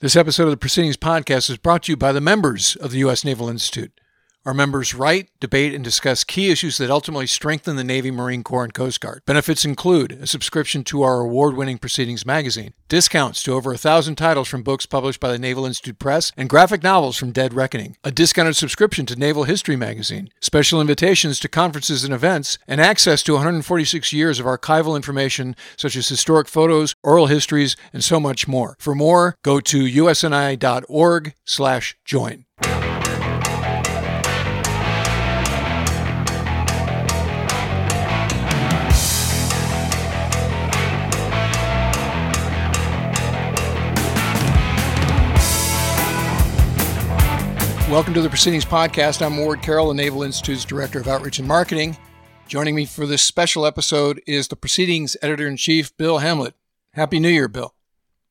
This episode of the Proceedings Podcast is brought to you by the members of the U.S. Naval Institute. Our members write, debate, and discuss key issues that ultimately strengthen the Navy, Marine Corps, and Coast Guard. Benefits include a subscription to our award winning Proceedings magazine, discounts to over a thousand titles from books published by the Naval Institute Press, and graphic novels from Dead Reckoning, a discounted subscription to Naval History magazine, special invitations to conferences and events, and access to 146 years of archival information such as historic photos, oral histories, and so much more. For more, go to usni.org/join. Welcome to the Proceedings Podcast. I'm Ward Carroll, the Naval Institute's Director of Outreach and Marketing. Joining me for this special episode is the Proceedings Editor in Chief, Bill Hamblet. Happy New Year, Bill.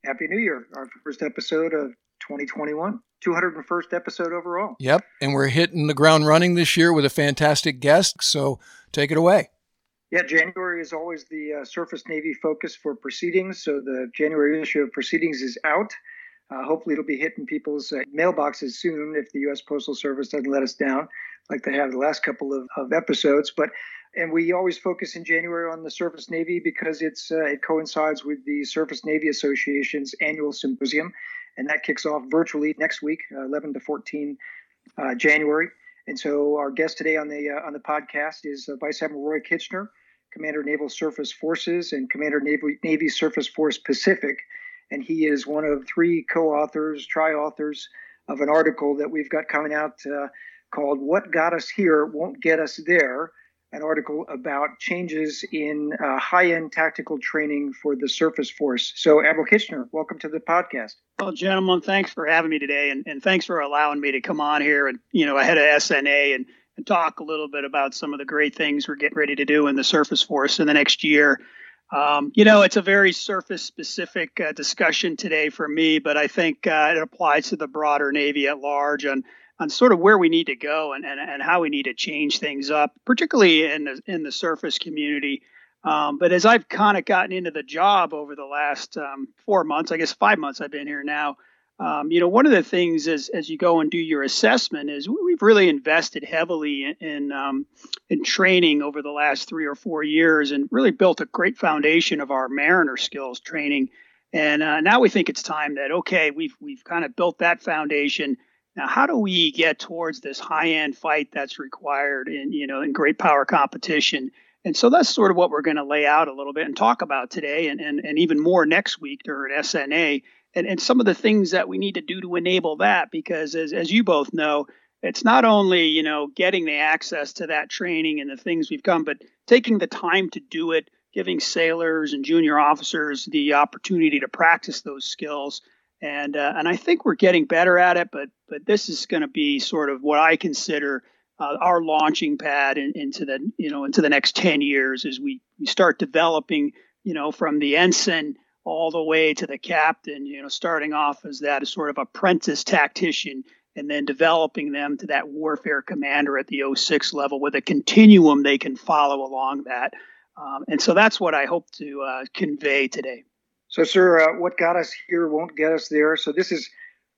Happy New Year. Our first episode of 2021, 201st episode overall. Yep. And we're hitting the ground running this year with a fantastic guest. So take it away. Yeah, January is always the uh, Surface Navy focus for proceedings. So the January issue of proceedings is out. Uh, hopefully, it'll be hitting people's uh, mailboxes soon if the U.S. Postal Service doesn't let us down, like they have the last couple of, of episodes. But and we always focus in January on the Surface Navy because it's uh, it coincides with the Surface Navy Association's annual symposium, and that kicks off virtually next week, uh, 11 to 14 uh, January. And so, our guest today on the uh, on the podcast is Vice Admiral Roy Kitchener, Commander Naval Surface Forces and Commander Navy Navy Surface Force Pacific and he is one of three co-authors, tri-authors of an article that we've got coming out uh, called "What Got Us Here Won't Get Us There." An article about changes in uh, high-end tactical training for the surface force. So, Admiral Kitchener, welcome to the podcast. Well, gentlemen, thanks for having me today, and, and thanks for allowing me to come on here and you know ahead of SNA and, and talk a little bit about some of the great things we're getting ready to do in the surface force in the next year. Um, you know, it's a very surface specific uh, discussion today for me, but I think uh, it applies to the broader Navy at large and on sort of where we need to go and, and, and how we need to change things up, particularly in the, in the surface community. Um, but as I've kind of gotten into the job over the last um, four months, I guess five months I've been here now, um, you know, one of the things as as you go and do your assessment is we've really invested heavily in in, um, in, training over the last three or four years, and really built a great foundation of our mariner skills training. And uh, now we think it's time that okay, we've we've kind of built that foundation. Now, how do we get towards this high end fight that's required in you know in great power competition? And so that's sort of what we're going to lay out a little bit and talk about today, and and, and even more next week during SNA and, and some of the things that we need to do to enable that because as, as you both know it's not only you know getting the access to that training and the things we've come but taking the time to do it giving sailors and junior officers the opportunity to practice those skills. And uh, and I think we're getting better at it but but this is going to be sort of what I consider uh, our launching pad in, into the you know into the next 10 years as we, we start developing you know from the ensign all the way to the captain, you know, starting off as that sort of apprentice tactician and then developing them to that warfare commander at the 06 level with a continuum they can follow along that. Um, and so that's what I hope to uh, convey today. So, sir, uh, what got us here won't get us there. So this is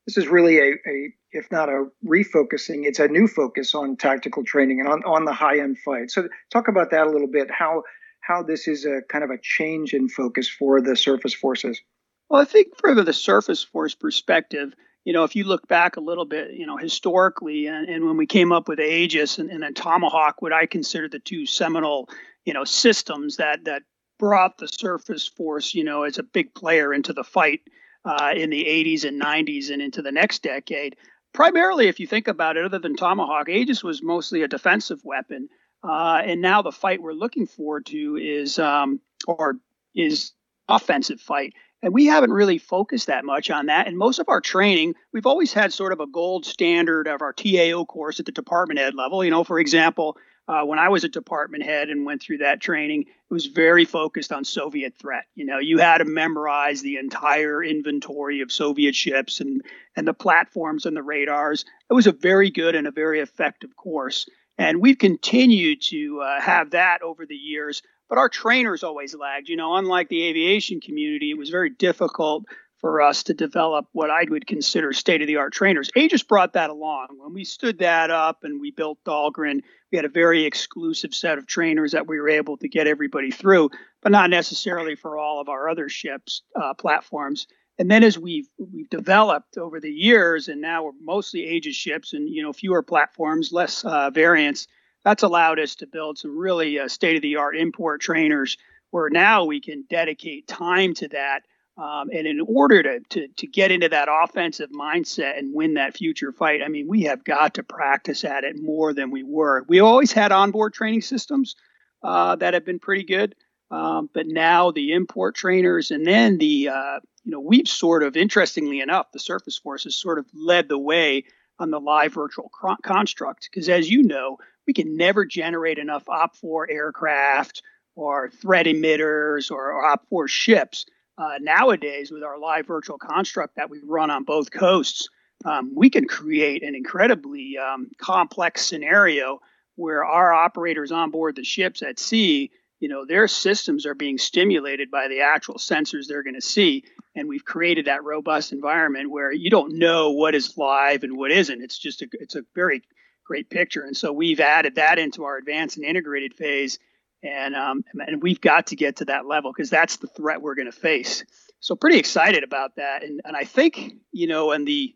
this is really a, a if not a refocusing, it's a new focus on tactical training and on, on the high end fight. So talk about that a little bit. How how this is a kind of a change in focus for the surface forces? Well, I think from the surface force perspective, you know, if you look back a little bit, you know, historically, and, and when we came up with Aegis and, and then Tomahawk, what I consider the two seminal, you know, systems that that brought the surface force, you know, as a big player into the fight uh, in the 80s and 90s and into the next decade. Primarily, if you think about it, other than Tomahawk, Aegis was mostly a defensive weapon. Uh, and now the fight we're looking forward to is um, or is offensive fight. And we haven't really focused that much on that. And most of our training, we've always had sort of a gold standard of our TAO course at the department head level. You know, for example, uh, when I was a department head and went through that training, it was very focused on Soviet threat. You know, you had to memorize the entire inventory of Soviet ships and and the platforms and the radars. It was a very good and a very effective course. And we've continued to uh, have that over the years, but our trainers always lagged. You know, unlike the aviation community, it was very difficult for us to develop what I would consider state of the art trainers. Aegis brought that along. When we stood that up and we built Dahlgren, we had a very exclusive set of trainers that we were able to get everybody through, but not necessarily for all of our other ships uh, platforms. And then as we've we've developed over the years, and now we're mostly Aegis ships and you know fewer platforms, less uh, variants. That's allowed us to build some really uh, state of the art import trainers, where now we can dedicate time to that um, and in order to, to, to get into that offensive mindset and win that future fight, I mean, we have got to practice at it more than we were. We always had onboard training systems uh, that have been pretty good, um, but now the import trainers and then the uh, you know we've sort of interestingly enough the surface force has sort of led the way on the live virtual construct because as you know we can never generate enough OPFOR aircraft or threat emitters or, or OPFOR ships. Uh, nowadays with our live virtual construct that we run on both coasts, um, we can create an incredibly um, complex scenario where our operators on board the ships at sea, you know, their systems are being stimulated by the actual sensors they're going to see. And we've created that robust environment where you don't know what is live and what isn't. It's just a, it's a very great picture. And so we've added that into our advanced and integrated phase and um, and we've got to get to that level because that's the threat we're going to face. So pretty excited about that, and and I think you know, and the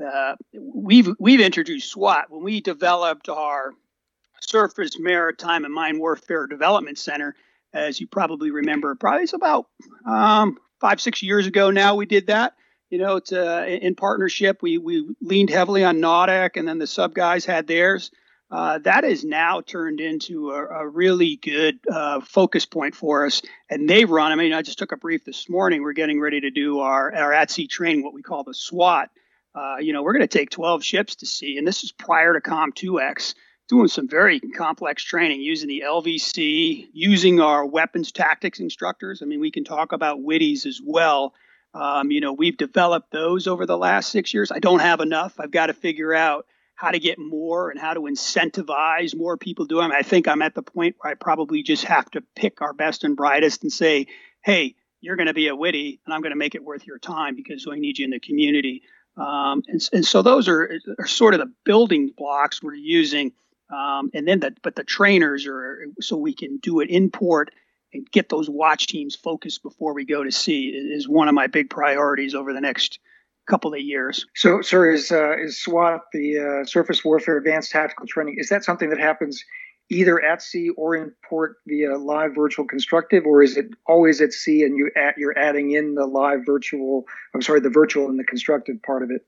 uh, we've we've introduced SWAT when we developed our Surface Maritime and Mine Warfare Development Center, as you probably remember, probably it's about um, five six years ago now. We did that. You know, it's uh, in partnership. We we leaned heavily on NAWDC, and then the sub guys had theirs uh, that is now turned into a, a really good uh, focus point for us. And they run, I mean, I just took a brief this morning. We're getting ready to do our, our at sea training, what we call the SWAT. Uh, you know, we're going to take 12 ships to sea, and this is prior to COMPTUEX, doing some very complex training using the LVC, using our weapons tactics instructors. I mean, we can talk about WITIs as well. Um, you know, we've developed those over the last six years. I don't have enough. I've got to figure out how to get more and how to incentivize more people doing. I think I'm at the point where I probably just have to pick our best and brightest and say, hey, you're going to be a WITI and I'm going to make it worth your time because we need you in the community. Um, and, and so those are, are sort of the building blocks we're using. Um, and then the, but the trainers are so we can do it in port and get those watch teams focused before we go to sea is one of my big priorities over the next couple of years. So, sir, is uh, is SWAT the uh, Surface Warfare Advanced Tactical Training? Is that something that happens either at sea or in port via live virtual constructive, or is it always at sea and you add, you're adding in the live virtual? I'm sorry, the virtual and the constructive part of it.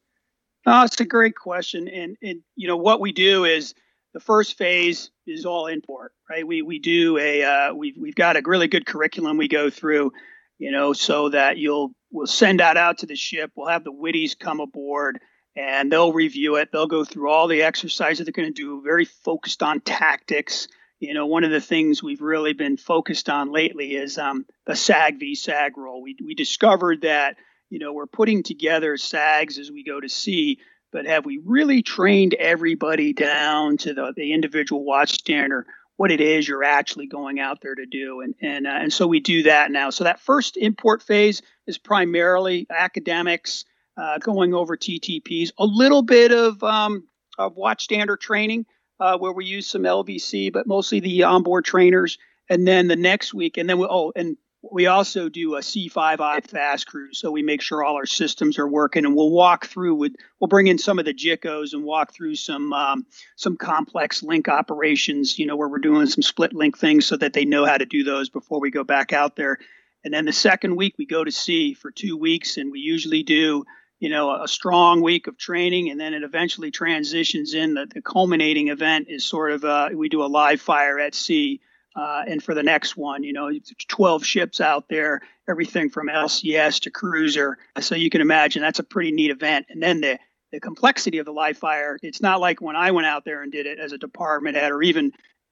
Oh, it's a great question, and and you know what we do is the first phase is all import, right? We we do a uh, we've we've got a really good curriculum we go through you know, so that you'll we'll send that out to the ship. We'll have the WITIs come aboard and they'll review it. They'll go through all the exercises they're going to do, very focused on tactics. You know, one of the things we've really been focused on lately is um, the SAG v SAG role. We, we discovered that, you know, we're putting together SAGs as we go to sea, but have we really trained everybody down to the, the individual watch standard? what it is you're actually going out there to do. And and uh, and so we do that now. So that first import phase is primarily academics uh, going over TTPs, a little bit of um, of watch standard training uh, where we use some LVC, but mostly the onboard trainers. And then the next week, and then we oh and we also do a C5I fast cruise, so we make sure all our systems are working, and we'll walk through with we'll bring in some of the JICOs and walk through some um, some complex link operations, you know, where we're doing some split link things, so that they know how to do those before we go back out there. And then the second week we go to sea for two weeks, and we usually do you know a strong week of training, and then it eventually transitions in. The, the culminating event is sort of uh, we do a live fire at sea uh, and for the next one, you know, 12 ships out there, everything from LCS to cruiser. So you can imagine that's a pretty neat event. And then the, the complexity of the live fire, it's not like when I went out there and did it as a department head or even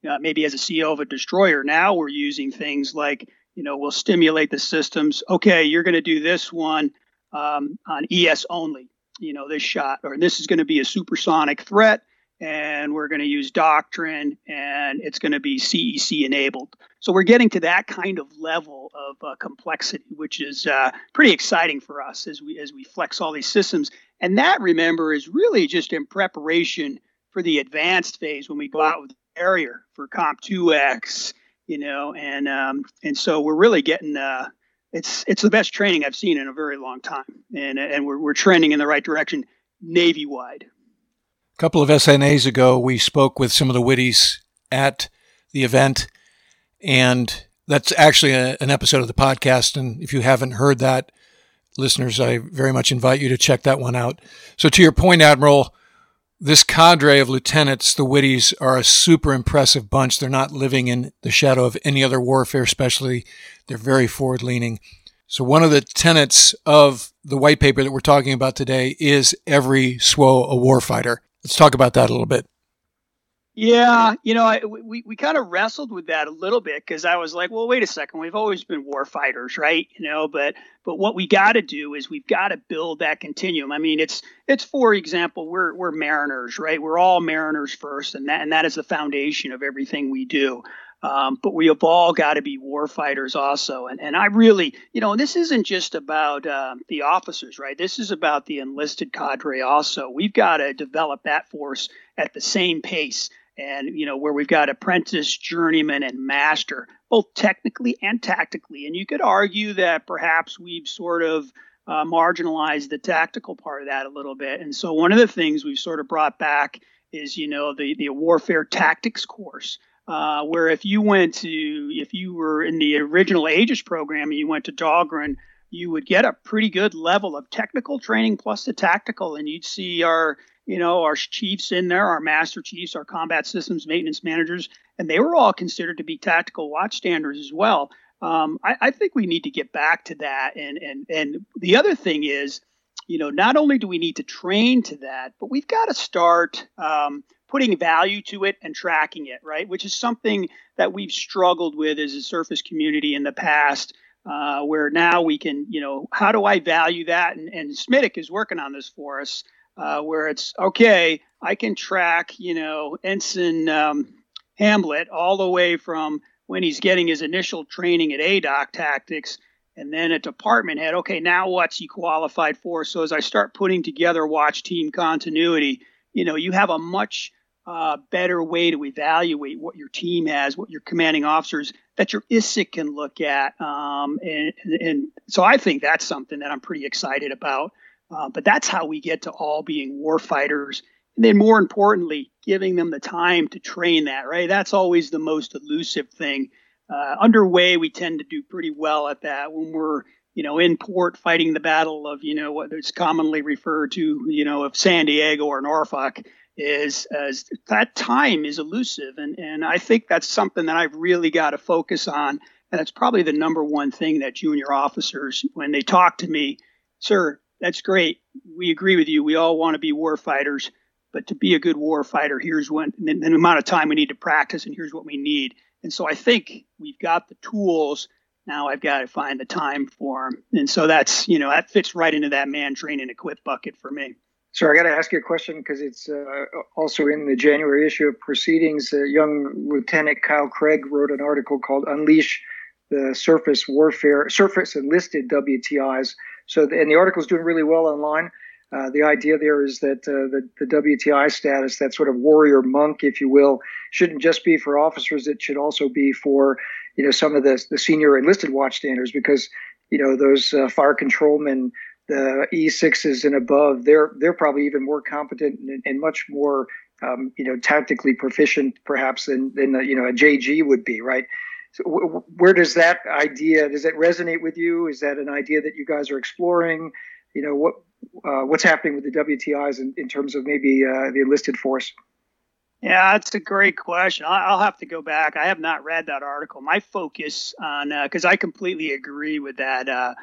uh, maybe as a CO of a destroyer. Now we're using things like, you know, we'll stimulate the systems. Okay, you're going to do this one um, on ES only, you know, this shot, or this is going to be a supersonic threat and we're going to use doctrine and it's going to be CEC enabled. So we're getting to that kind of level of uh, complexity, which is uh, pretty exciting for us as we as we flex all these systems. And that, remember, is really just in preparation for the advanced phase when we go out with Harrier for COMPTUEX, you know, and um, and so we're really getting uh, it's it's the best training I've seen in a very long time, and and we're we're trending in the right direction Navy wide. A couple of SNAs ago, we spoke with some of the Witties at the event, and that's actually a, an episode of the podcast. And if you haven't heard that, listeners, I very much invite you to check that one out. So, to your point, Admiral, this cadre of lieutenants, the Witties, are a super impressive bunch. They're not living in the shadow of any other warfare, especially. They're very forward leaning. So, one of the tenets of the white paper that we're talking about today is every SWO a warfighter. Let's talk about that a little bit. Yeah, you know, I, we, we kind of wrestled with that a little bit because I was like, well, wait a second, we've always been war fighters, right? You know, but but what we got to do is we've got to build that continuum. I mean, it's it's for example, we're we're mariners, right? We're all mariners first, and that and that is the foundation of everything we do. Um, but we have all got to be war fighters also. And, and I really, you know, this isn't just about uh, the officers, right? This is about the enlisted cadre also. We've got to develop that force at the same pace and you know where we've got apprentice journeyman and master both technically and tactically and you could argue that perhaps we've sort of uh, marginalized the tactical part of that a little bit and so one of the things we've sort of brought back is you know the the warfare tactics course uh, where if you went to if you were in the original aegis program and you went to dahlgren you would get a pretty good level of technical training plus the tactical and you'd see our you know, our chiefs in there, our master chiefs, our combat systems maintenance managers, and they were all considered to be tactical watchstanders as well. Um, I, I, think we need to get back to that. And and and the other thing is, you know, not only do we need to train to that, but we've got to start um, putting value to it and tracking it, right? Which is something that we've struggled with as a surface community in the past. Uh, where now we can, you know, how do I value that? And, and SMITIC is working on this for us uh, where it's okay, I can track, you know, Ensign um, Hamblet all the way from when he's getting his initial training at ADOC tactics and then a department head. Okay, now what's he qualified for? So as I start putting together watch team continuity, you know, you have a much uh, better way to evaluate what your team has, what your commanding officers that your ISIC can look at. Um, and, and so I think that's something that I'm pretty excited about. Uh, but that's how we get to all being war fighters. And then, more importantly, giving them the time to train that, right? That's always the most elusive thing. Uh, underway, we tend to do pretty well at that when we're, you know, in port fighting the battle of, you know, what is commonly referred to, you know, of San Diego or Norfolk is as that time is elusive. And, and I think that's something that I've really got to focus on. And that's probably the number one thing that junior officers, when they talk to me, sir, that's great. We agree with you. We all want to be war fighters, but to be a good war fighter, here's when the, the amount of time we need to practice, and here's what we need. And so I think we've got the tools. Now I've got to find the time for them. And so that's, you know, that fits right into that man train and equip bucket for me. So I got to ask you a question because it's uh, also in the January issue of Proceedings. Uh, young Lieutenant Kyle Craig wrote an article called "Unleash the Surface Warfare Surface Enlisted WTIs." So, the, and the article is doing really well online. Uh, the idea there is that uh, the, the WTI status, that sort of warrior monk, if you will, shouldn't just be for officers. It should also be for, you know, some of the, the senior enlisted watchstanders because, you know, those uh, fire controlmen, the E6s and above, they're they're probably even more competent and, and much more, um, you know, tactically proficient perhaps than than uh, you know a JG would be, right? So w- where does that idea does it resonate with you? Is that an idea that you guys are exploring? You know what uh, what's happening with the WTIs in, in terms of maybe uh, the enlisted force? Yeah, that's a great question. I'll have to go back. I have not read that article. My focus on because uh, I completely agree with that uh,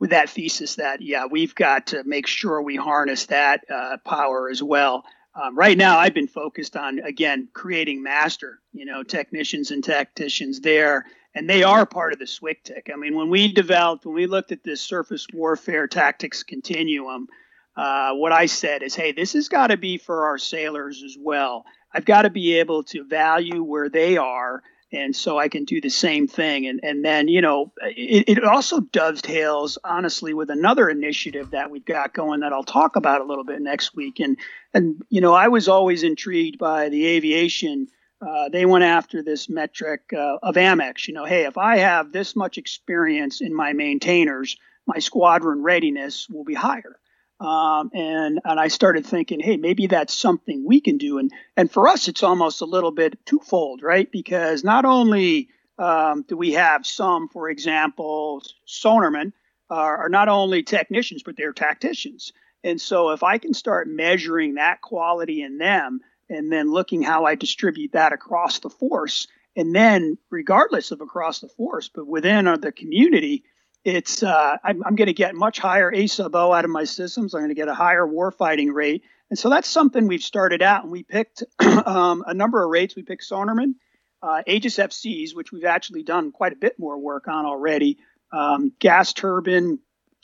with that thesis that yeah we've got to make sure we harness that uh, power as well. Um, right now, I've been focused on again creating master, you know, technicians and tacticians there, and they are part of the SWCTIC. I mean, when we developed, when we looked at this surface warfare tactics continuum, uh, what I said is, hey, this has got to be for our sailors as well. I've got to be able to value where they are and so I can do the same thing. And and then you know it, it also dovetails honestly with another initiative that we've got going that I'll talk about a little bit next week. And and you know I was always intrigued by the aviation. Uh, they went after this metric uh, of Amex. You know, hey, if I have this much experience in my maintainers, my squadron readiness will be higher. Um, and and I started thinking, hey, maybe that's something we can do. And and for us, it's almost a little bit twofold, right? Because not only um, do we have some, for example, sonarmen are, are not only technicians, but they're tacticians. And so if I can start measuring that quality in them, and then looking how I distribute that across the force, and then regardless of across the force, but within the community, it's uh, I'm, I'm going to get much higher A sub O out of my systems. I'm going to get a higher warfighting rate, and so that's something we've started out. And we picked um, a number of rates. We picked Sonarman, uh, Aegis FCs, which we've actually done quite a bit more work on already. Um, gas turbine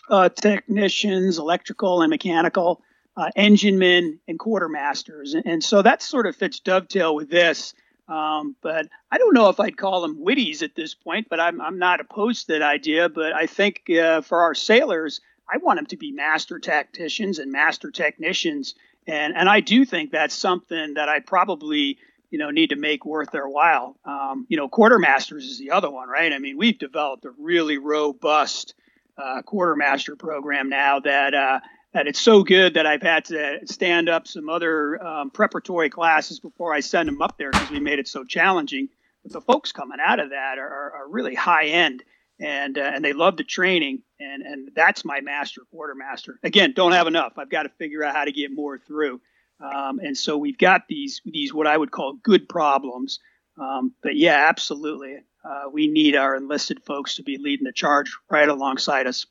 uh, technicians, electrical and mechanical, uh, enginemen, and quartermasters, and, and so that sort of fits dovetail with this. Um, but I don't know if I'd call them witties at this point, but I'm, I'm not opposed to that idea. But I think uh, for our sailors, I want them to be master tacticians and master technicians. And, and I do think that's something that I probably, you know, need to make worth their while. Um, you know, quartermasters is the other one, right? I mean, we've developed a really robust uh, quartermaster program now that uh, that it's so good that I've had to stand up some other um, preparatory classes before I send them up there because we made it so challenging. But the folks coming out of that are, are really high end and uh, and they love the training and and that's my master quartermaster. Again, don't have enough. I've got to figure out how to get more through. Um, and so we've got these these what I would call good problems. Um, but yeah, absolutely, uh, we need our enlisted folks to be leading the charge right alongside us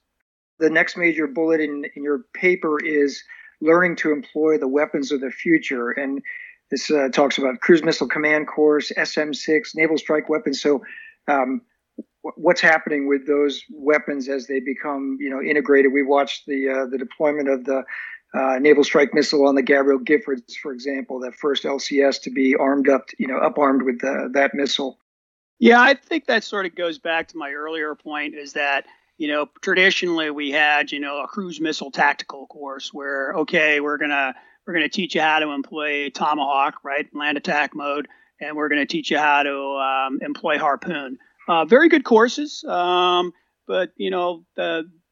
the next major bullet in, in your paper is learning to employ the weapons of the future. And this uh, talks about cruise missile command course, SM6, naval strike weapons. So, um, what's happening with those weapons as they become, you know, integrated? We watched the uh, the deployment of the uh, naval strike missile on the Gabrielle Giffords, for example, that first LCS to be armed up, you know, up armed with the, that missile. Yeah, I think that sort of goes back to my earlier point is that you know, traditionally we had, you know, a cruise missile tactical course where, okay, we're gonna we're gonna teach you how to employ Tomahawk, right, land attack mode, and we're gonna teach you how to um, employ Harpoon. Uh, very good courses, um, but you know,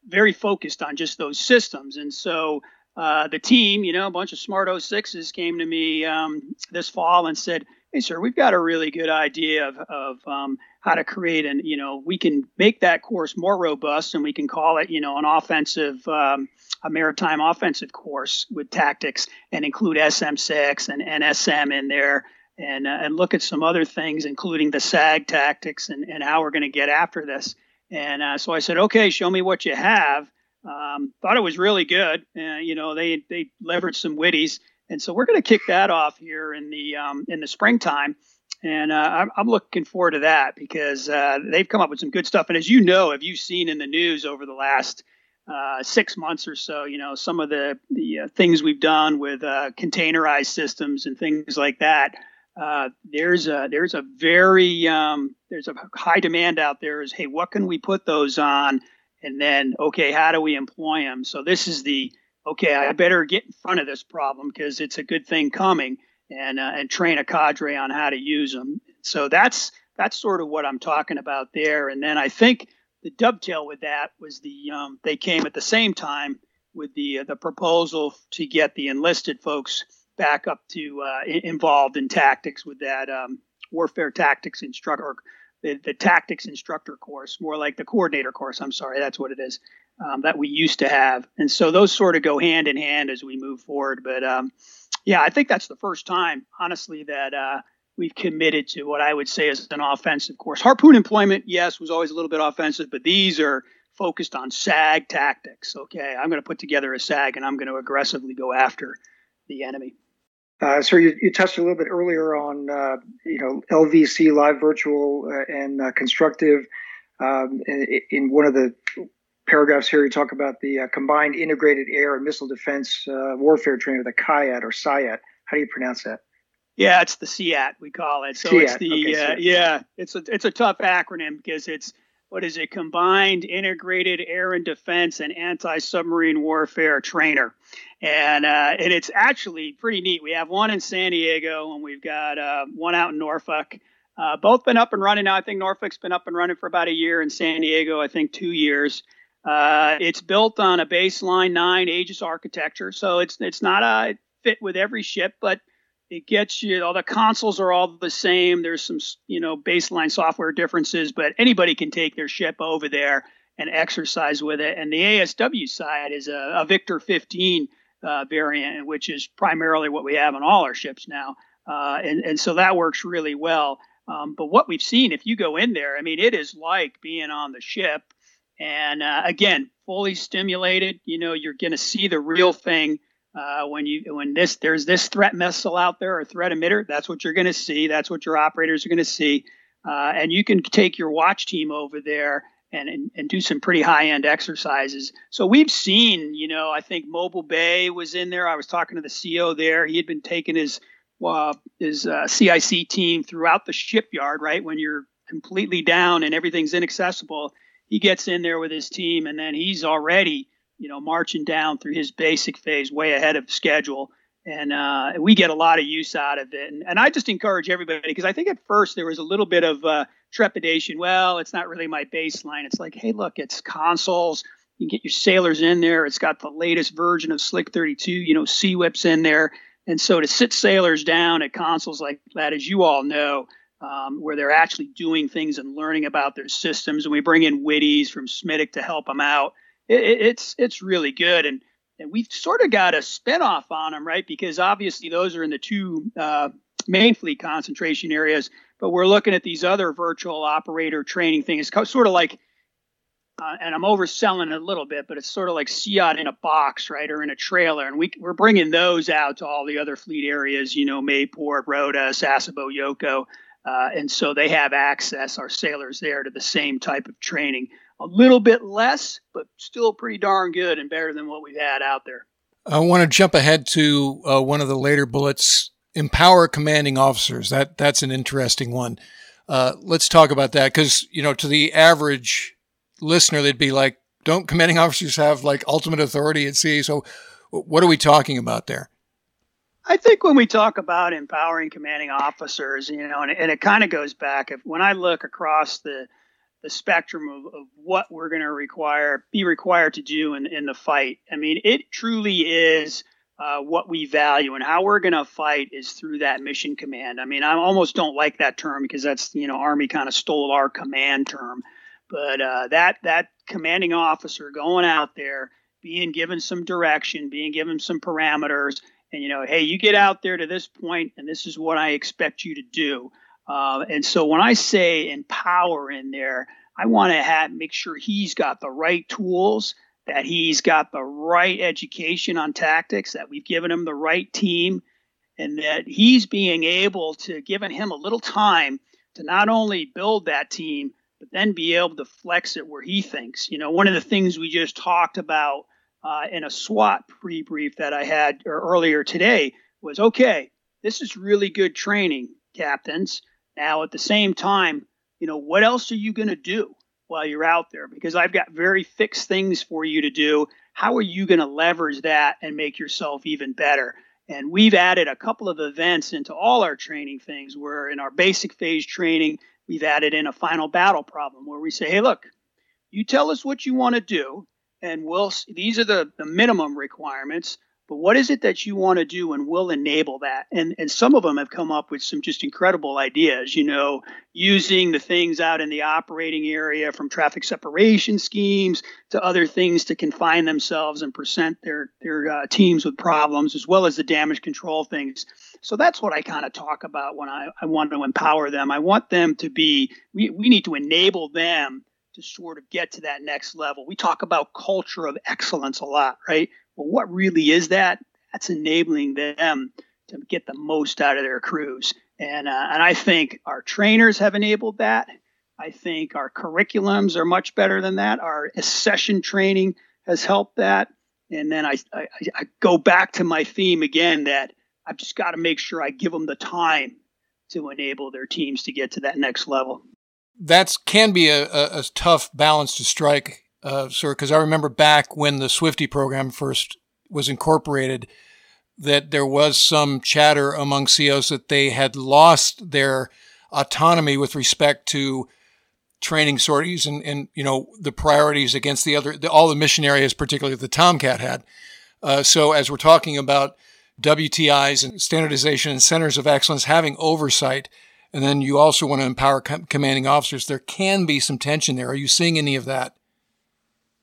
very focused on just those systems, and so. Uh, the team, you know, a bunch of smart 06s came to me um, this fall and said, "Hey, sir, we've got a really good idea of, of um, how to create and you know we can make that course more robust and we can call it you know an offensive um, a maritime offensive course with tactics and include SM6 and, nsm in there and uh, and look at some other things including the SAG tactics and, and how we're going to get after this. And uh, so I said okay show me what you have. Um, thought it was really good. Uh, you know they they leveraged some witties. And so we're going to kick that off here in the um, in the springtime and uh, I'm, I'm, looking forward to that because uh, they've come up with some good stuff. And as you know, have you seen in the news over the last uh, six months or so, you know, some of the the uh, things we've done with uh, containerized systems and things like that. Uh, there's a there's a very um, there's a high demand out there. Is hey, what can we put those on? And then okay, how do we employ them? So this is the okay. I better get in front of this problem because it's a good thing coming and uh, and train a cadre on how to use them. So that's that's sort of what I'm talking about there. And then I think the dovetail with that was the um, they came at the same time with the uh, the proposal to get the enlisted folks back up to uh, involved in tactics with that um, warfare tactics instructor the, the tactics instructor course more like the coordinator course i'm sorry that's what it is um, that we used to have and so those sort of go hand in hand as we move forward but um, yeah, I think that's the first time, honestly, that uh, we've committed to what I would say is an offensive course. Harpoon employment, yes, was always a little bit offensive, but these are focused on SAG tactics. Okay, I'm going to put together a SAG and I'm going to aggressively go after the enemy. Uh, so you, you, touched a little bit earlier on, uh, you know, LVC, live virtual, uh, and uh, constructive. Um, in, in, one of the paragraphs here, you talk about the uh, Combined Integrated Air and Missile Defense uh, Warfare Training, the CIAT or CIAT. How do you pronounce that? Yeah, it's the CIAT we call it. So CIAT. it's the okay, uh, yeah, it's a it's a tough acronym because it's what is it? Combined Integrated Air and Defense and Anti-Submarine Warfare Trainer, and uh, and it's actually pretty neat. We have one in San Diego and we've got uh, one out in Norfolk. Uh, both been up and running now. I think Norfolk's been up and running for about a year, and San Diego, I think, two years. Uh, it's built on a baseline nine Aegis architecture, so it's it's not a fit with every ship, but it gets you all the consoles are all the same. There's some you know baseline software differences but anybody can take their ship over there and exercise with it. And the asw side is a, a victor 15 uh, variant which is primarily what we have on all our ships now. Uh, and, and so that works really well. Um, but what we've seen if you go in there i mean it is like being on the ship and uh, again fully stimulated you know you're going to see the real thing uh, when you when this there's this threat missile out there or threat emitter, that's what you're going to see. That's what your operators are going to see, uh, and you can take your watch team over there and, and and do some pretty high end exercises. So we've seen, you know, I think Mobile Bay was in there. I was talking to the CO there. He had been taking his uh, his CIC team throughout the shipyard. Right when you're completely down and everything's inaccessible, he gets in there with his team, and then he's already you know, marching down through his basic phase way ahead of schedule. And uh, we get a lot of use out of it. And, and I just encourage everybody because I think at first there was a little bit of uh, trepidation. Well, it's not really my baseline. It's like, hey, look, it's consoles. You can get your sailors in there. It's got the latest version of SLQ-32, you know, SEWIP's in there. And so to sit sailors down at consoles like that, as you all know, um, where they're actually doing things and learning about their systems, and we bring in witties from SMITIC to help them out. It, it's it's really good, and and we've sort of got a spinoff on them, right? Because obviously those are in the two uh, main fleet concentration areas, but we're looking at these other virtual operator training things, sort of like. Uh, and I'm overselling it a little bit, but it's sort of like CIAT in a box, right, or in a trailer, and we, we're bringing those out to all the other fleet areas, you know, Mayport, Rota, Sasebo, Yoko, uh, and so they have access, our sailors there, to the same type of training a little bit less, but still pretty darn good and better than what we've had out there. I want to jump ahead to uh, one of the later bullets: empower commanding officers. That that's an interesting one. Uh, let's talk about that because you know, to the average listener, they'd be like, "Don't commanding officers have like ultimate authority at sea?" So, what are we talking about there? I think when we talk about empowering commanding officers, you know, and, and it kind of goes back. If, when I look across the the spectrum of, of what we're going to require be required to do in, in the fight. I mean, it truly is uh, what we value and how we're going to fight is through that mission command. I mean, I almost don't like that term because that's you know Army kind of stole our command term, but uh, that that commanding officer going out there, being given some direction, being given some parameters, and you know, hey, you get out there to this point, and this is what I expect you to do. Uh, and so when I say empower in there, I want to have make sure he's got the right tools, that he's got the right education on tactics, that we've given him the right team, and that he's being able to given him a little time to not only build that team, but then be able to flex it where he thinks. You know, one of the things we just talked about uh, in a SWAT pre-brief that I had earlier today was okay. This is really good training, captains now, at the same time, you know, what else are you going to do while you're out there? Because I've got very fixed things for you to do. How are you going to leverage that and make yourself even better? And we've added a couple of events into all our training things where in our basic phase training, we've added in a final battle problem where we say, hey, look, you tell us what you want to do, and we'll, these are the, the minimum requirements but what is it that you want to do and will enable that? And and some of them have come up with some just incredible ideas you know using the things out in the operating area from traffic separation schemes to other things to confine themselves and present their their uh, teams with problems as well as the damage control things. So that's what i kind of talk about when I, I want to empower them. I want them to be we, we need to enable them to sort of get to that next level. We talk about culture of excellence a lot, right? Well, what really is that? That's enabling them to get the most out of their crews. And, uh, and I think our trainers have enabled that. I think our curriculums are much better than that. Our session training has helped that. And then I, I, I go back to my theme again that I've just got to make sure I give them the time to enable their teams to get to that next level. That can be a, a, a tough balance to strike, uh, sir, because I remember back when the Swifty program first was incorporated, that there was some chatter among COs that they had lost their autonomy with respect to training sorties and, and you know the priorities against the other the, all the mission areas, particularly the Tomcat had. Uh, so as we're talking about WTIs and standardization and centers of excellence having oversight, and then you also want to empower com- commanding officers, there can be some tension there. Are you seeing any of that?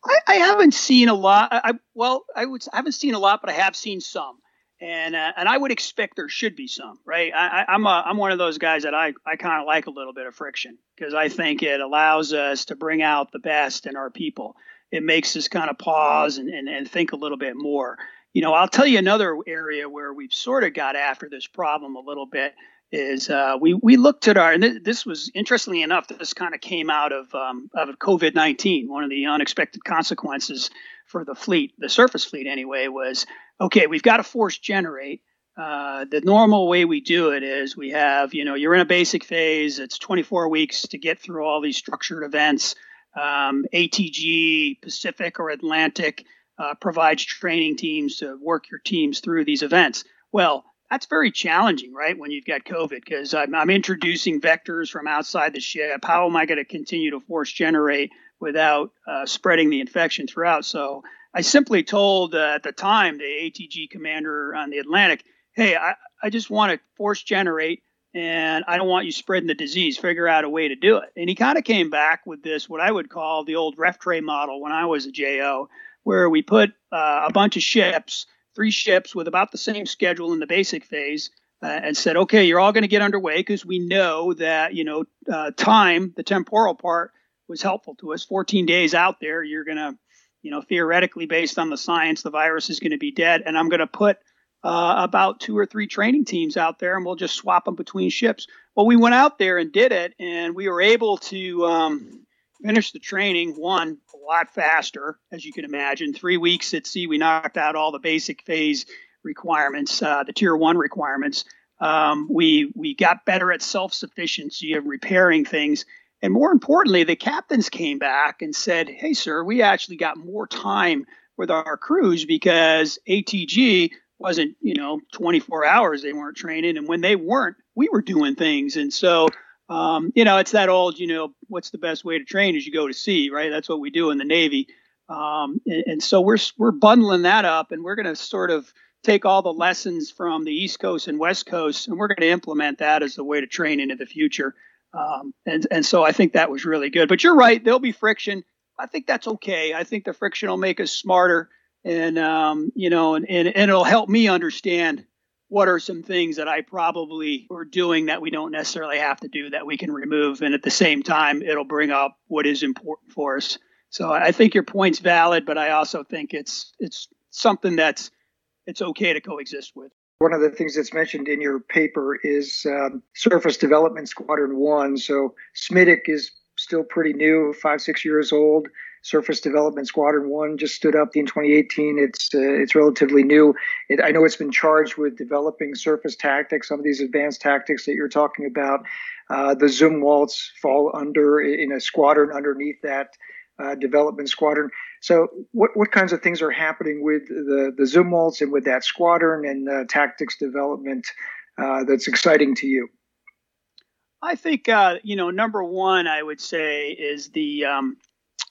I, I haven't seen a lot. I, well, I would I haven't seen a lot, but I have seen some, and uh, and I would expect there should be some, right? I, I'm a, I'm one of those guys that I I kind of like a little bit of friction because I think it allows us to bring out the best in our people. It makes us kind of pause and, and, and think a little bit more. You know, I'll tell you another area where we've sort of got after this problem a little bit is uh, we we looked at our and th- this was interestingly enough this kind of came out of um, of COVID nineteen. One of the unexpected consequences for the fleet, the surface fleet anyway, was okay. We've got to force generate. Uh, the normal way we do it is we have you know you're in a basic phase. It's 24 weeks to get through all these structured events. Um, ATG, Pacific or Atlantic uh, provides training teams to work your teams through these events. Well, that's very challenging, right? When you've got COVID, because I'm, I'm, introducing vectors from outside the ship. How am I going to continue to force generate without uh, spreading the infection throughout? So I simply told uh, at the time the ATG commander on the Atlantic, hey, I, I just want to force generate and I don't want you spreading the disease. Figure out a way to do it. And he kind of came back with this, what I would call the old REFTRA model when I was a JO, where we put uh, a bunch of ships three ships with about the same schedule in the basic phase uh, and said, okay, you're all going to get underway because we know that, you know, uh, time, the temporal part was helpful to us. 14 days out there, you're going to, you know, theoretically, based on the science, the virus is going to be dead. And I'm going to put uh, about two or three training teams out there and we'll just swap them between ships. Well, we went out there and did it, and we were able to um, finish the training one a lot faster, as you can imagine. Three weeks at sea, we knocked out all the basic phase requirements, uh, the tier one requirements. Um, we we got better at self sufficiency of repairing things, and more importantly, the captains came back and said, "Hey, sir, we actually got more time with our crews because ATG wasn't, you know, 24 hours they weren't training, and when they weren't, we were doing things, and so." Um, you know, it's that old, you know, what's the best way to train is you go to sea, right? That's what we do in the Navy. Um, and, and, so we're, we're bundling that up and we're going to sort of take all the lessons from the East Coast and West Coast and we're going to implement that as the way to train into the future. Um, and, and so I think that was really good. But you're right, there'll be friction. I think that's okay. I think the friction will make us smarter and, um, you know, and, and, and it'll help me understand what are some things that I probably are doing that we don't necessarily have to do that we can remove. And at the same time, it'll bring up what is important for us. So I think your point's valid, but I also think it's it's something that's it's okay to coexist with. One of the things that's mentioned in your paper is um, Surface Development Squadron One. So SMDC is still pretty new, five six years old. Surface Development Squadron One just stood up in 2018. It's uh, it's relatively new. It, I know it's been charged with developing surface tactics, some of these advanced tactics that you're talking about. Uh, the waltz fall under in a squadron underneath that uh, development squadron. So, what what kinds of things are happening with the the Zumwalts and with that squadron and uh, tactics development uh, that's exciting to you? I think uh, you know number one, I would say is the um,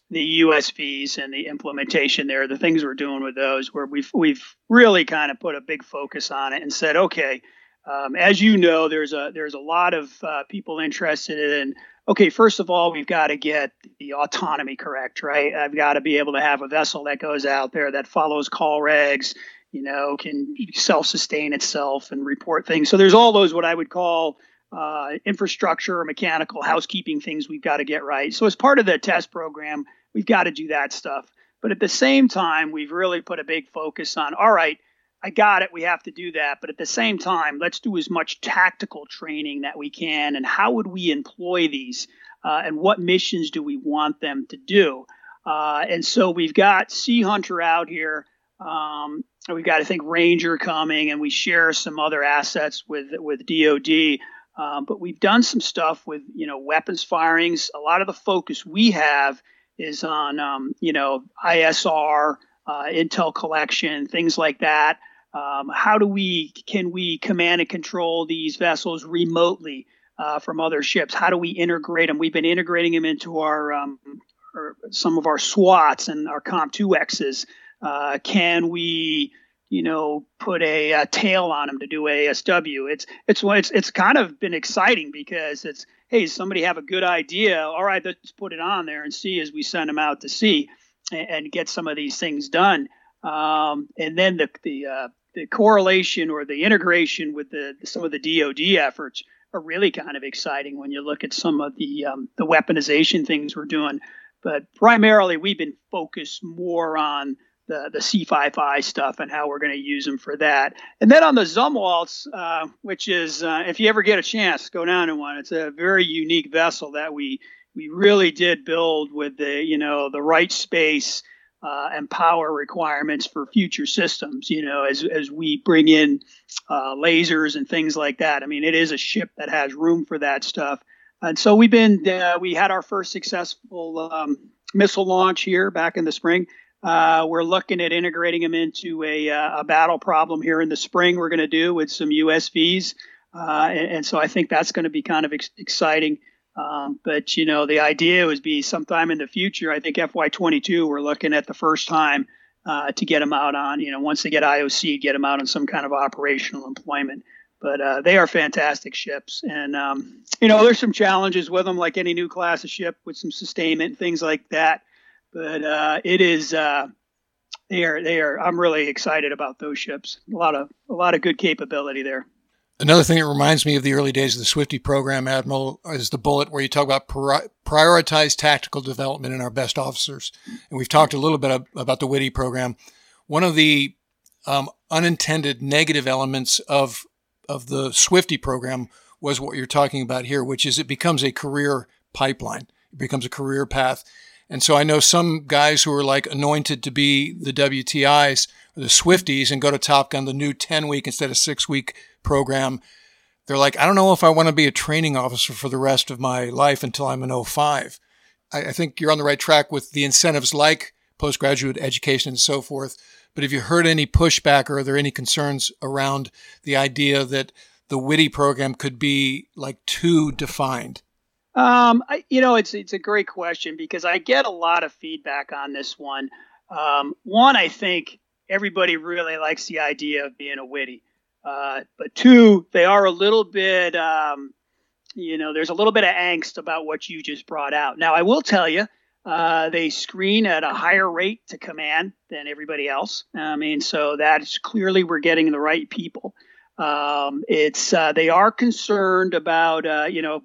the USVs and the implementation there, the things we're doing with those, where we've we've really kind of put a big focus on it and said, okay, um, as you know, there's a there's a lot of uh, people interested in. Okay, first of all, we've got to get the autonomy correct, right? I've got to be able to have a vessel that goes out there that follows COLREGS, you know, can self-sustain itself and report things. So there's all those what I would call uh, infrastructure, mechanical, housekeeping things we've got to get right. So as part of the test program, We've got to do that stuff. But at the same time, we've really put a big focus on all right, I got it. We have to do that. But at the same time, let's do as much tactical training that we can. And how would we employ these? Uh, and what missions do we want them to do? Uh, and so we've got Sea Hunter out here. Um, we've got I think Ranger coming, and we share some other assets with with DoD. Um, but we've done some stuff with you know weapons firings. A lot of the focus we have is on um, you know ISR, uh, intel collection, things like that. Um, how do we can we command and control these vessels remotely uh, from other ships? How do we integrate them? We've been integrating them into our, um, some of our SWATs and our COMPTUEXs. Uh, can we you know put a, a, tail on them to do ASW? It's it's it's it's kind of been exciting because it's hey somebody have a good idea. All right, let's put it on there and see as we send them out to sea and, and get some of these things done. Um, and then the the uh, the correlation or the integration with the some of the DoD efforts are really kind of exciting when you look at some of the um, the weaponization things we're doing. But primarily, we've been focused more on the the C5I stuff and how we're going to use them for that. And then on the Zumwalts, uh, which is uh, if you ever get a chance, go down to one. It's a very unique vessel that we we really did build with the you know the right space uh, and power requirements for future systems. You know, as as we bring in uh, lasers and things like that. I mean, it is a ship that has room for that stuff. And so we've been uh, we had our first successful um, missile launch here back in the spring. Uh, we're looking at integrating them into a, uh, a battle problem here in the spring. We're going to do with some USVs, uh, and, and, so I think that's going to be kind of ex- exciting. Um, but you know, the idea would be sometime in the future. I think FY22, we're looking at the first time uh, to get them out on. You know, once they get IOC, get them out on some kind of operational employment. But uh, they are fantastic ships, and um, you know, there's some challenges with them, like any new class of ship, with some sustainment and things like that. But uh, it is uh, they are they are. I'm really excited about those ships. A lot of a lot of good capability there. Another thing that reminds me of the early days of the Swifty program, Admiral, is the bullet where you talk about prioritize tactical development in our best officers. And we've talked a little bit about the Witty program. One of the um, unintended negative elements of of the Swifty program was what you're talking about here, which is it becomes a career pipeline. It becomes a career path. And so I know some guys who are like anointed to be the WTIs or the Swifties and go to Top Gun, the new 10 week instead of six week program. They're like, I don't know if I want to be a training officer for the rest of my life until I'm an 05. I, I think you're on the right track with the incentives like postgraduate education and so forth. But have you heard any pushback or are there any concerns around the idea that the Witty program could be like too defined? Um, I, you know, it's it's a great question because I get a lot of feedback on this one. Um, one, I think everybody really likes the idea of being a Witty. Uh, but two, they are a little bit, um, you know, there's a little bit of angst about what you just brought out. Now, I will tell you, uh, they screen at a higher rate to command than everybody else. I mean, so that's clearly we're getting the right people. Um, it's uh, they are concerned about uh, you know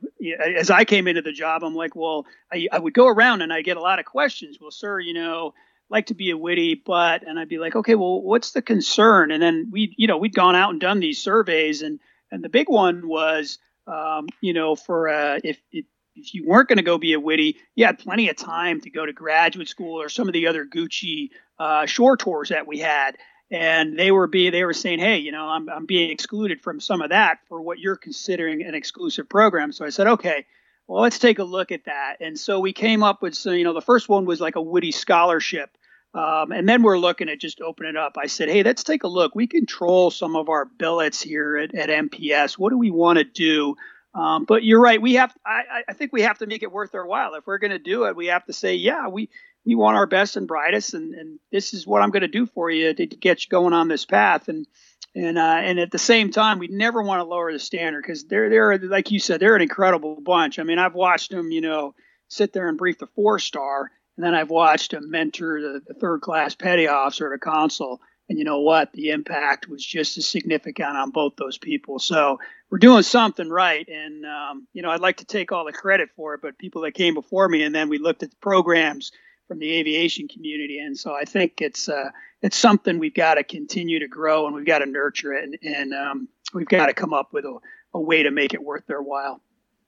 as I came into the job I'm like well I, I would go around and I get a lot of questions well sir you know like to be a Witty, but and I'd be like, okay, well, what's the concern? And then we, you know, we'd gone out and done these surveys, and and the big one was, um, you know, for uh, if, if if you weren't going to go be a Witty, you had plenty of time to go to graduate school or some of the other Gucci uh, shore tours that we had. And they were be they were saying, hey, you know, I'm I'm being excluded from some of that for what you're considering an exclusive program. So I said, okay, well, let's take a look at that. And so we came up with, so, you know, the first one was like a Witty scholarship. Um, and then we're looking at just opening up. I said, hey, let's take a look. We control some of our billets here at, at NPS. What do we want to do? Um, but you're right. We have. I, I think we have to make it worth our while. If we're going to do it, we have to say, yeah, we we want our best and brightest, and, and this is what I'm going to do for you to, to get you going on this path. And and uh, and at the same time, we never want to lower the standard because they're they're like you said, they're an incredible bunch. I mean, I've watched them, you know, sit there and brief the four star and then I've watched him mentor the, the third class petty officer at a consul. And you know what? The impact was just as significant on both those people. So we're doing something right. And, um, you know, I'd like to take all the credit for it, but people that came before me, and then we looked at the programs from the aviation community. And so I think it's, uh, it's something we've got to continue to grow and we've got to nurture it. And, and um, we've got to come up with a, a way to make it worth their while.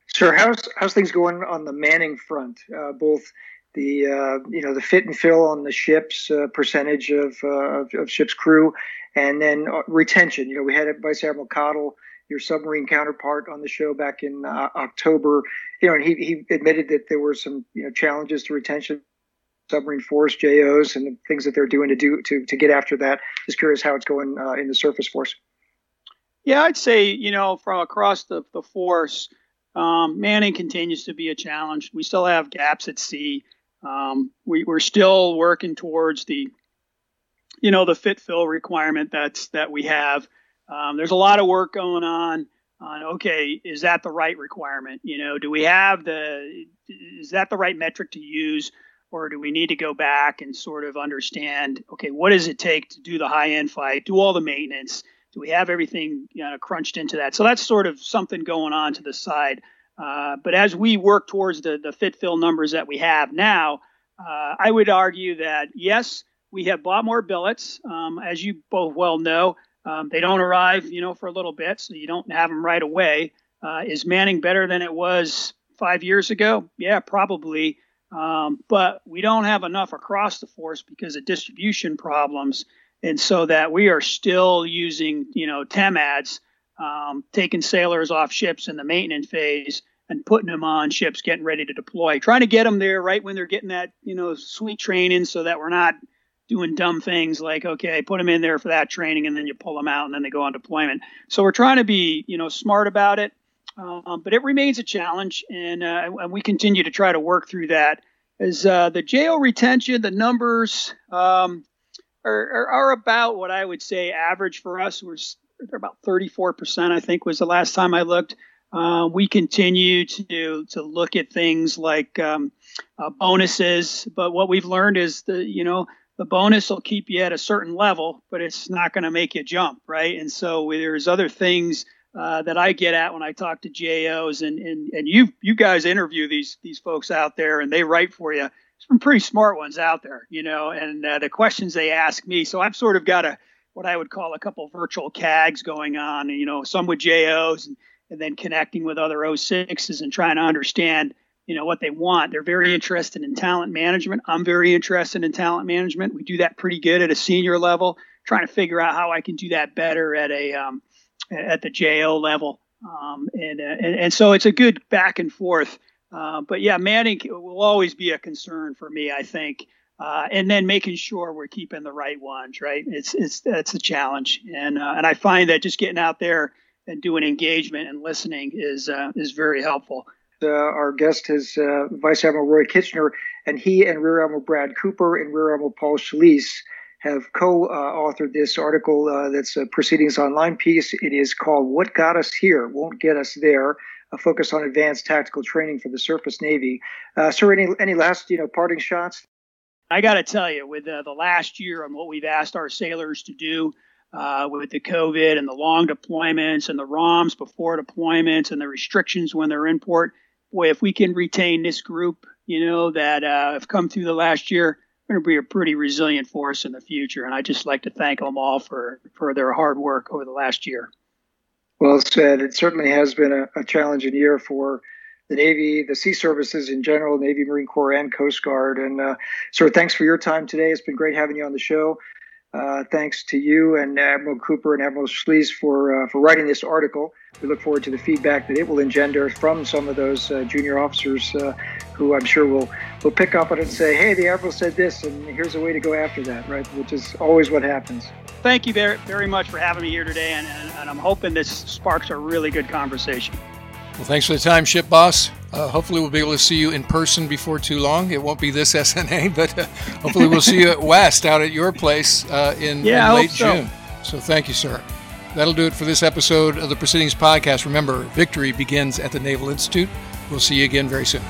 Sure. How's, how's things going on the Manning front, uh, both the uh, you know the fit and fill on the ships uh, percentage of, uh, of, of ships crew, and then uh, retention. You know, we had Vice Admiral Caudle, your submarine counterpart, on the show back in uh, October. You know, and he, he admitted that there were some you know challenges to retention. Submarine Force, JOs, and the things that they're doing to do to, to get after that. Just curious how it's going uh, in the surface force. Yeah, I'd say you know from across the, the force, um, manning continues to be a challenge. We still have gaps at sea. Um, we, we're still working towards the, you know, the fit fill requirement that's that we have. Um, there's a lot of work going on on okay, is that the right requirement? You know, do we have the is that the right metric to use, or do we need to go back and sort of understand okay, what does it take to do the high end fight do all the maintenance? Do we have everything you know, crunched into that? So that's sort of something going on to the side. Uh, but as we work towards the, the fit fill numbers that we have now, uh, I would argue that yes, we have bought more billets. Um, as you both well know, um, they don't arrive, you know, for a little bit, so you don't have them right away. Uh, is Manning better than it was five years ago? Yeah, probably. Um, but we don't have enough across the force because of distribution problems, and so that we are still using, you know, TEMADs um, taking sailors off ships in the maintenance phase and putting them on ships getting ready to deploy trying to get them there right when they're getting that you know sweet training so that we're not doing dumb things like okay put them in there for that training and then you pull them out and then they go on deployment. So we're trying to be you know smart about it um, but it remains a challenge and, uh, and we continue to try to work through that as uh, the JO retention the numbers um, are, are, are, about what i would say average for us we're they're about 34%, I think was the last time I looked. Uh, we continue to to look at things like um, uh, bonuses, but what we've learned is the you know the bonus will keep you at a certain level, but it's not going to make you jump, right? And so there's other things uh, that I get at when I talk to JOs, and and and you you guys interview these these folks out there, and they write for you. Some pretty smart ones out there, you know, and uh, the questions they ask me. So I've sort of got a what I would call a couple virtual CAGs going on, you know, some with JOs and, and then connecting with other 06s and trying to understand, you know, what they want. They're very interested in talent management. I'm very interested in talent management. We do that pretty good at a senior level, trying to figure out how I can do that better at a um, at the JO level. Um, and, uh, and and so it's a good back and forth. Uh, but yeah, Manning will always be a concern for me. I think uh, and then making sure we're keeping the right ones, right? It's it's that's a challenge, and uh, and I find that just getting out there and doing engagement and listening is uh, is very helpful. Uh, our guest is Vice Admiral Roy Kitchener, and he and Rear Admiral Brad Cooper and Rear Admiral Paul Schlise have co-authored this article that's a Proceedings Online piece. It is called "What Got Us Here Won't Get Us There." A focus on advanced tactical training for the Surface Navy. Uh, sir, any any last you know parting shots? I got to tell you, with uh, the last year and what we've asked our sailors to do uh, with the COVID and the long deployments and the ROMs before deployments and the restrictions when they're in port, boy, if we can retain this group, you know, that uh, have come through the last year, going to be a pretty resilient force in the future. And I just like to thank them all for, for their hard work over the last year. Well said. It certainly has been a, a challenging year for the Navy, the sea services in general, Navy, Marine Corps, and Coast Guard. And uh, sir, thanks for your time today. It's been great having you on the show. Uh, thanks to you and Admiral Cooper and Admiral Schlise for uh, for writing this article. We look forward to the feedback that it will engender from some of those uh, junior officers uh, who I'm sure will will pick up on it and say, "Hey, the Admiral said this, and here's a way to go after that." Right, which is always what happens. Thank you very, very much for having me here today, and, and, and I'm hoping this sparks a really good conversation. Well, thanks for the time, Ship Boss. Uh, hopefully, we'll be able to see you in person before too long. It won't be this SNA, but uh, hopefully, we'll see you at West out at your place uh, in, yeah, in late so. June. So, thank you, sir. That'll do it for this episode of the Proceedings Podcast. Remember, victory begins at the Naval Institute. We'll see you again very soon.